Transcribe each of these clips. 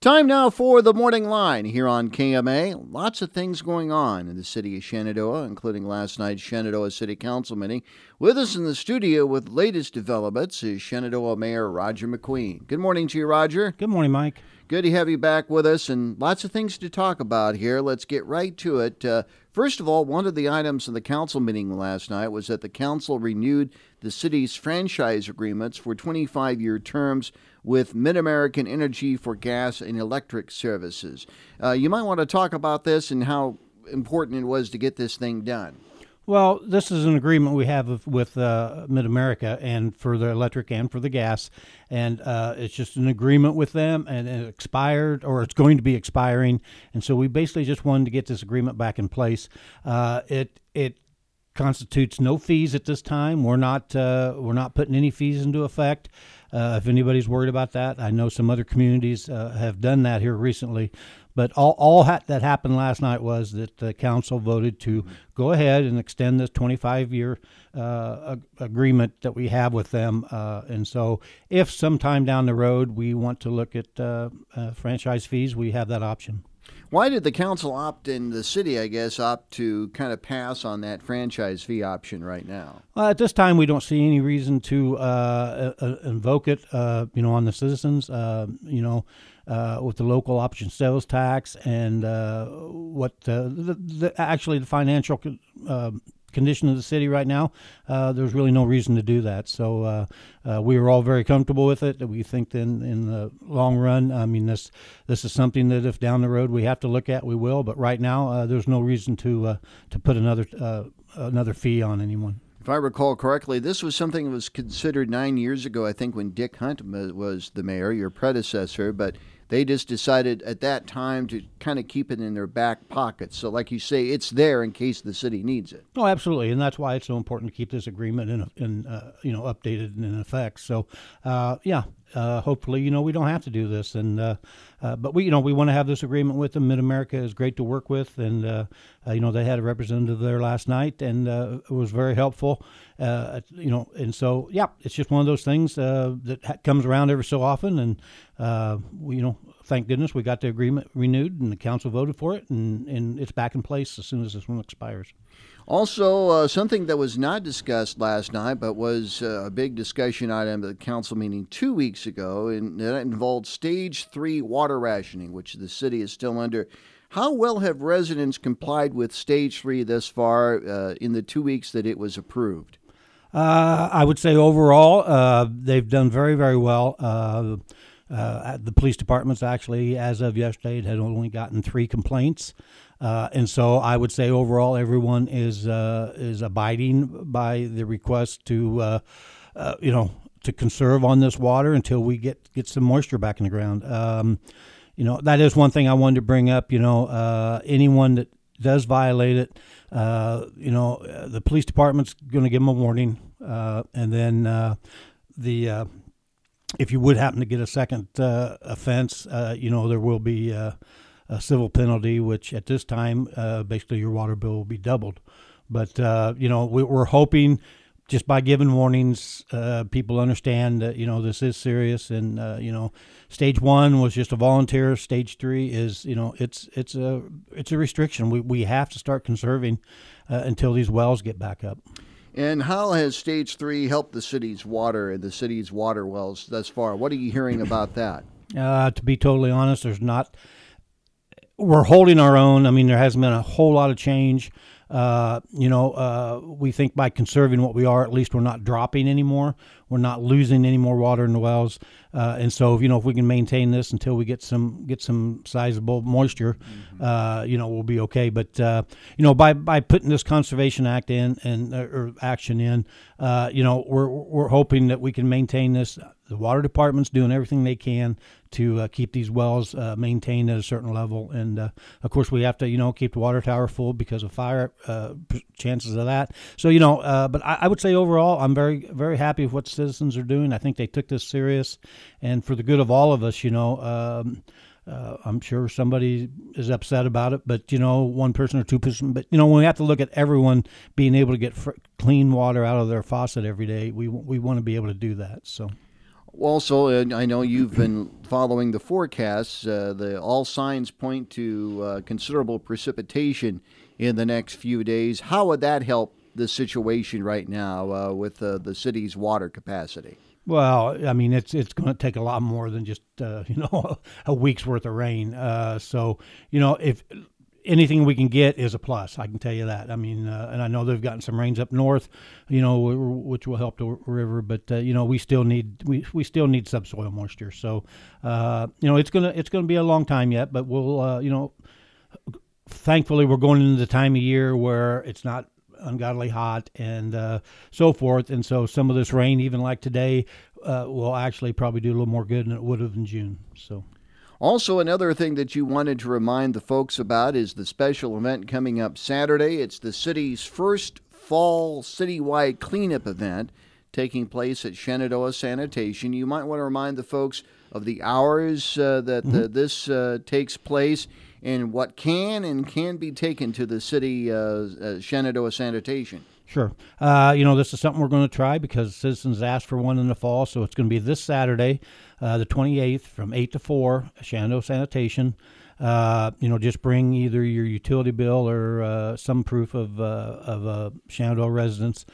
Time now for the morning line here on KMA. Lots of things going on in the city of Shenandoah, including last night's Shenandoah City Council meeting. With us in the studio with latest developments is Shenandoah Mayor Roger McQueen. Good morning to you, Roger. Good morning, Mike. Good to have you back with us, and lots of things to talk about here. Let's get right to it. Uh, first of all, one of the items in the council meeting last night was that the council renewed the city's franchise agreements for 25 year terms with MidAmerican Energy for gas and electric services. Uh, you might want to talk about this and how important it was to get this thing done. Well, this is an agreement we have with, uh, Mid America and for the electric and for the gas, and uh, it's just an agreement with them, and it expired or it's going to be expiring, and so we basically just wanted to get this agreement back in place. Uh, it it constitutes no fees at this time. We're not uh, we're not putting any fees into effect. Uh, if anybody's worried about that, I know some other communities uh, have done that here recently. But all, all ha- that happened last night was that the council voted to go ahead and extend this 25 year uh, ag- agreement that we have with them. Uh, and so, if sometime down the road we want to look at uh, uh, franchise fees, we have that option. Why did the council opt in the city, I guess, opt to kind of pass on that franchise fee option right now? Well, at this time, we don't see any reason to uh, uh, invoke it, uh, you know, on the citizens. Uh, you know, with the local option sales tax and uh, what uh, the, the, actually the financial uh, condition of the city right now, uh, there's really no reason to do that. So uh, uh, we are all very comfortable with it. We think in, in the long run, I mean, this this is something that if down the road we have to look at, we will. But right now, uh, there's no reason to uh, to put another uh, another fee on anyone. If I recall correctly, this was something that was considered nine years ago, I think, when Dick Hunt was the mayor, your predecessor, but they just decided at that time to kind of keep it in their back pocket. So, like you say, it's there in case the city needs it. Oh, absolutely, and that's why it's so important to keep this agreement in, in uh, you know, updated and in effect. So, uh, yeah, uh, hopefully, you know, we don't have to do this, and uh, uh, but we, you know, we want to have this agreement with them. Mid America is great to work with, and uh, uh, you know, they had a representative there last night, and uh, it was very helpful. You know, and so yeah, it's just one of those things that ha- comes around every so often, and we, you know, thank goodness we got the agreement renewed, and the council voted for it, and and it's back in place as soon as this one expires. Also, uh, something that was not discussed last night, but was uh, a big discussion item at the council meeting two weeks ago, and that involved stage three water rationing, which the city is still under. How well have residents complied with stage three thus far uh, in the two weeks that it was approved? Uh, I would say overall, uh, they've done very, very well. Uh, the police departments actually, as of yesterday, had only gotten three complaints, uh, and so I would say overall, everyone is uh, is abiding by the request to, uh, uh, you know, to conserve on this water until we get get some moisture back in the ground. Um, you know, that is one thing I wanted to bring up. You know, uh, anyone that does violate it, you know, the police department's going to give them a warning, and then the if you would happen to get a second uh, offense, uh, you know, there will be uh, a civil penalty, which at this time, uh, basically, your water bill will be doubled. But uh, you know, we, we're hoping just by giving warnings, people understand that you know this is serious, and you know, stage one was just a volunteer. Stage three is you know it's it's a it's a restriction. We we have to start conserving until these wells get back up. And how has stage three helped the city's water and the city's water wells thus far? What are you hearing about that? Uh, to be totally honest, there's not. We're holding our own. I mean, there hasn't been a whole lot of change. Uh, you know, uh, we think by conserving what we are, at least we're not dropping anymore. We're not losing any more water in the wells, uh, and so you know if we can maintain this until we get some get some sizable moisture, uh, you know we'll be okay. But uh, you know by by putting this conservation act in and uh, or action in, uh, you know we're we're hoping that we can maintain this. The water department's doing everything they can to uh, keep these wells uh, maintained at a certain level, and uh, of course we have to, you know, keep the water tower full because of fire uh, chances of that. So you know, uh, but I, I would say overall, I'm very very happy with what citizens are doing. I think they took this serious, and for the good of all of us, you know. Um, uh, I'm sure somebody is upset about it, but you know, one person or two person. But you know, we have to look at everyone being able to get fr- clean water out of their faucet every day, we we want to be able to do that. So. Also, I know you've been following the forecasts. Uh, the all signs point to uh, considerable precipitation in the next few days. How would that help the situation right now uh, with uh, the city's water capacity? Well, I mean, it's it's going to take a lot more than just uh, you know a week's worth of rain. so you know if anything we can get is a plus. I can tell you that. I mean, uh, and I know they've gotten some rains up north, you know, which will help the river. But uh, you know, we still need we, we still need subsoil moisture. So, uh, you know, it's gonna it's gonna be a long time yet, but we'll uh, you know, thankfully we're going into the time of year where it's not ungodly hot and uh, so forth. And so some of this rain, even like today, uh, will actually probably do a little more good than it would have in June. So. Also, another thing that you wanted to remind the folks about is the special event coming up Saturday. It's the city's first fall citywide cleanup event taking place at Shenandoah Sanitation. You might want to remind the folks of the hours uh, that mm-hmm. the, this uh, takes place and what can and can be taken to the city uh, uh Shenandoah Sanitation. Sure. Uh, you know, this is something we're going to try because citizens asked for one in the fall. So it's going to be this Saturday, uh, the 28th, from 8 to 4, Shenandoah Sanitation. Uh, you know, just bring either your utility bill or uh, some proof of, uh, of a Shenandoah residence.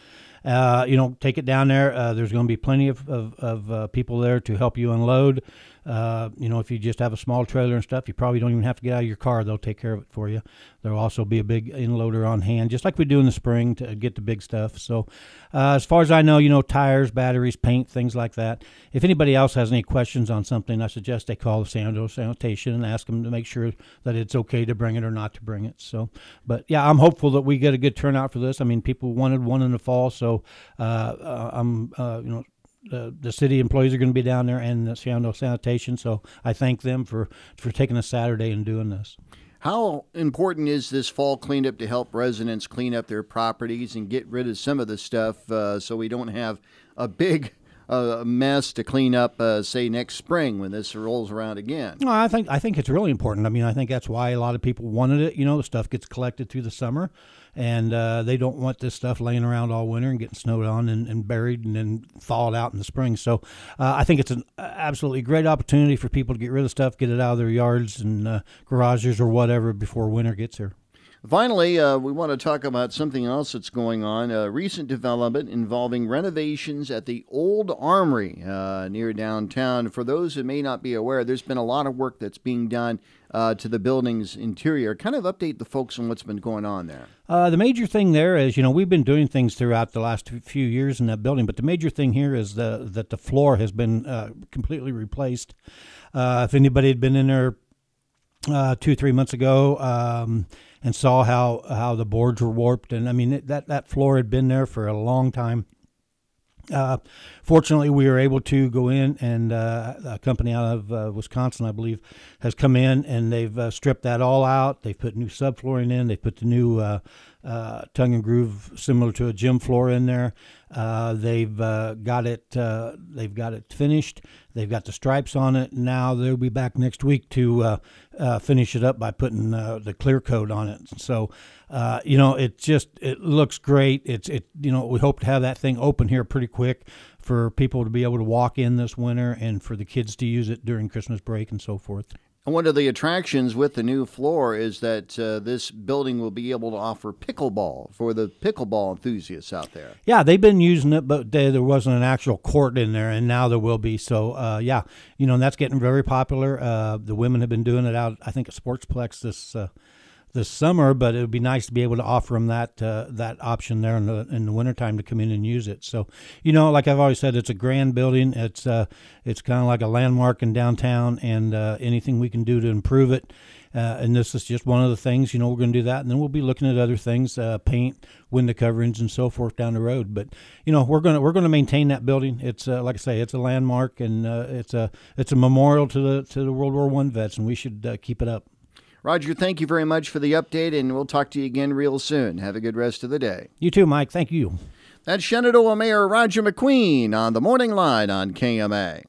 Uh, you know, take it down there. there's going to be plenty of, of, of people there to help you unload. Uh, you know, if you just have a small trailer and stuff, you probably don't even have to get out of your car. They'll take care of it for you. There'll also be a big inloader on hand, just like we do in the spring to get the big stuff. So, uh, as far as I know, you know, tires, batteries, paint, things like that. If anybody else has any questions on something, I suggest they call the Sando Sanitation and ask them to make sure that it's okay to bring it or not to bring it. So, but yeah, I'm hopeful that we get a good turnout for this. I mean, people wanted one in the fall, so uh, uh I'm, uh, you know, the, the city employees are going to be down there and the Shenandoah Sanitation. So I thank them for, for taking a Saturday and doing this. How important is this fall cleanup to help residents clean up their properties and get rid of some of the stuff uh, so we don't have a big uh, mess to clean up, uh, say next spring when this rolls around again? Well, I think I think it's really important. I mean, I think that's why a lot of people wanted it. You know, the stuff gets collected through the summer and uh, they don't want this stuff laying around all winter and getting snowed on and, and buried and then thawed out in the spring. So uh, I think it's an absolutely great opportunity for people to get rid of stuff, get it out of their yards and uh, garages or whatever before winter gets here. Finally, uh, we want to talk about something else that's going on. A recent development involving renovations at the Old Armory uh, near downtown. For those who may not be aware, there's been a lot of work that's being done uh, to the building's interior. Kind of update the folks on what's been going on there. Uh, the major thing there is, you know, we've been doing things throughout the last few years in that building, but the major thing here is the, that the floor has been uh, completely replaced. Uh, if anybody had been in there two, three months ago, um, and saw how how the boards were warped. And I mean it, that that floor had been there for a long time. Uh, fortunately, we were able to go in, and uh, a company out of uh, Wisconsin, I believe, has come in and they've uh, stripped that all out. They've put new subflooring in. They put the new uh, uh, tongue and groove, similar to a gym floor, in there. They've got it. They've got it finished. They've got the stripes on it. Now they'll be back next week to uh, uh, finish it up by putting the clear coat on it. So, you know, it just it looks great. It's it. You know, we hope to have that thing open here pretty quick for people to be able to walk in this winter and for the kids to use it during Christmas break and so forth. One of the attractions with the new floor is that uh, this building will be able to offer pickleball for the pickleball enthusiasts out there. Yeah, they've been using it, but they, there wasn't an actual court in there, and now there will be. So, uh, yeah, you know, and that's getting very popular. Uh, the women have been doing it out, I think, at Sportsplex this uh, this summer, but it would be nice to be able to offer them that uh, that option there in the in the wintertime to come in and use it. So, you know, like I've always said, it's a grand building. It's uh, it's kind of like a landmark in downtown, and uh, anything we can do to improve it. Uh, and this is just one of the things. You know, we're going to do that, and then we'll be looking at other things, uh, paint, window coverings, and so forth down the road. But you know, we're going to we're going to maintain that building. It's uh, like I say, it's a landmark, and it's a it's a memorial to the to the World War One vets, and we should keep it up. Roger, thank you very much for the update, and we'll talk to you again real soon. Have a good rest of the day. You too, Mike. Thank you. That's Shenandoah Mayor Roger McQueen on the Morning Line on KMA.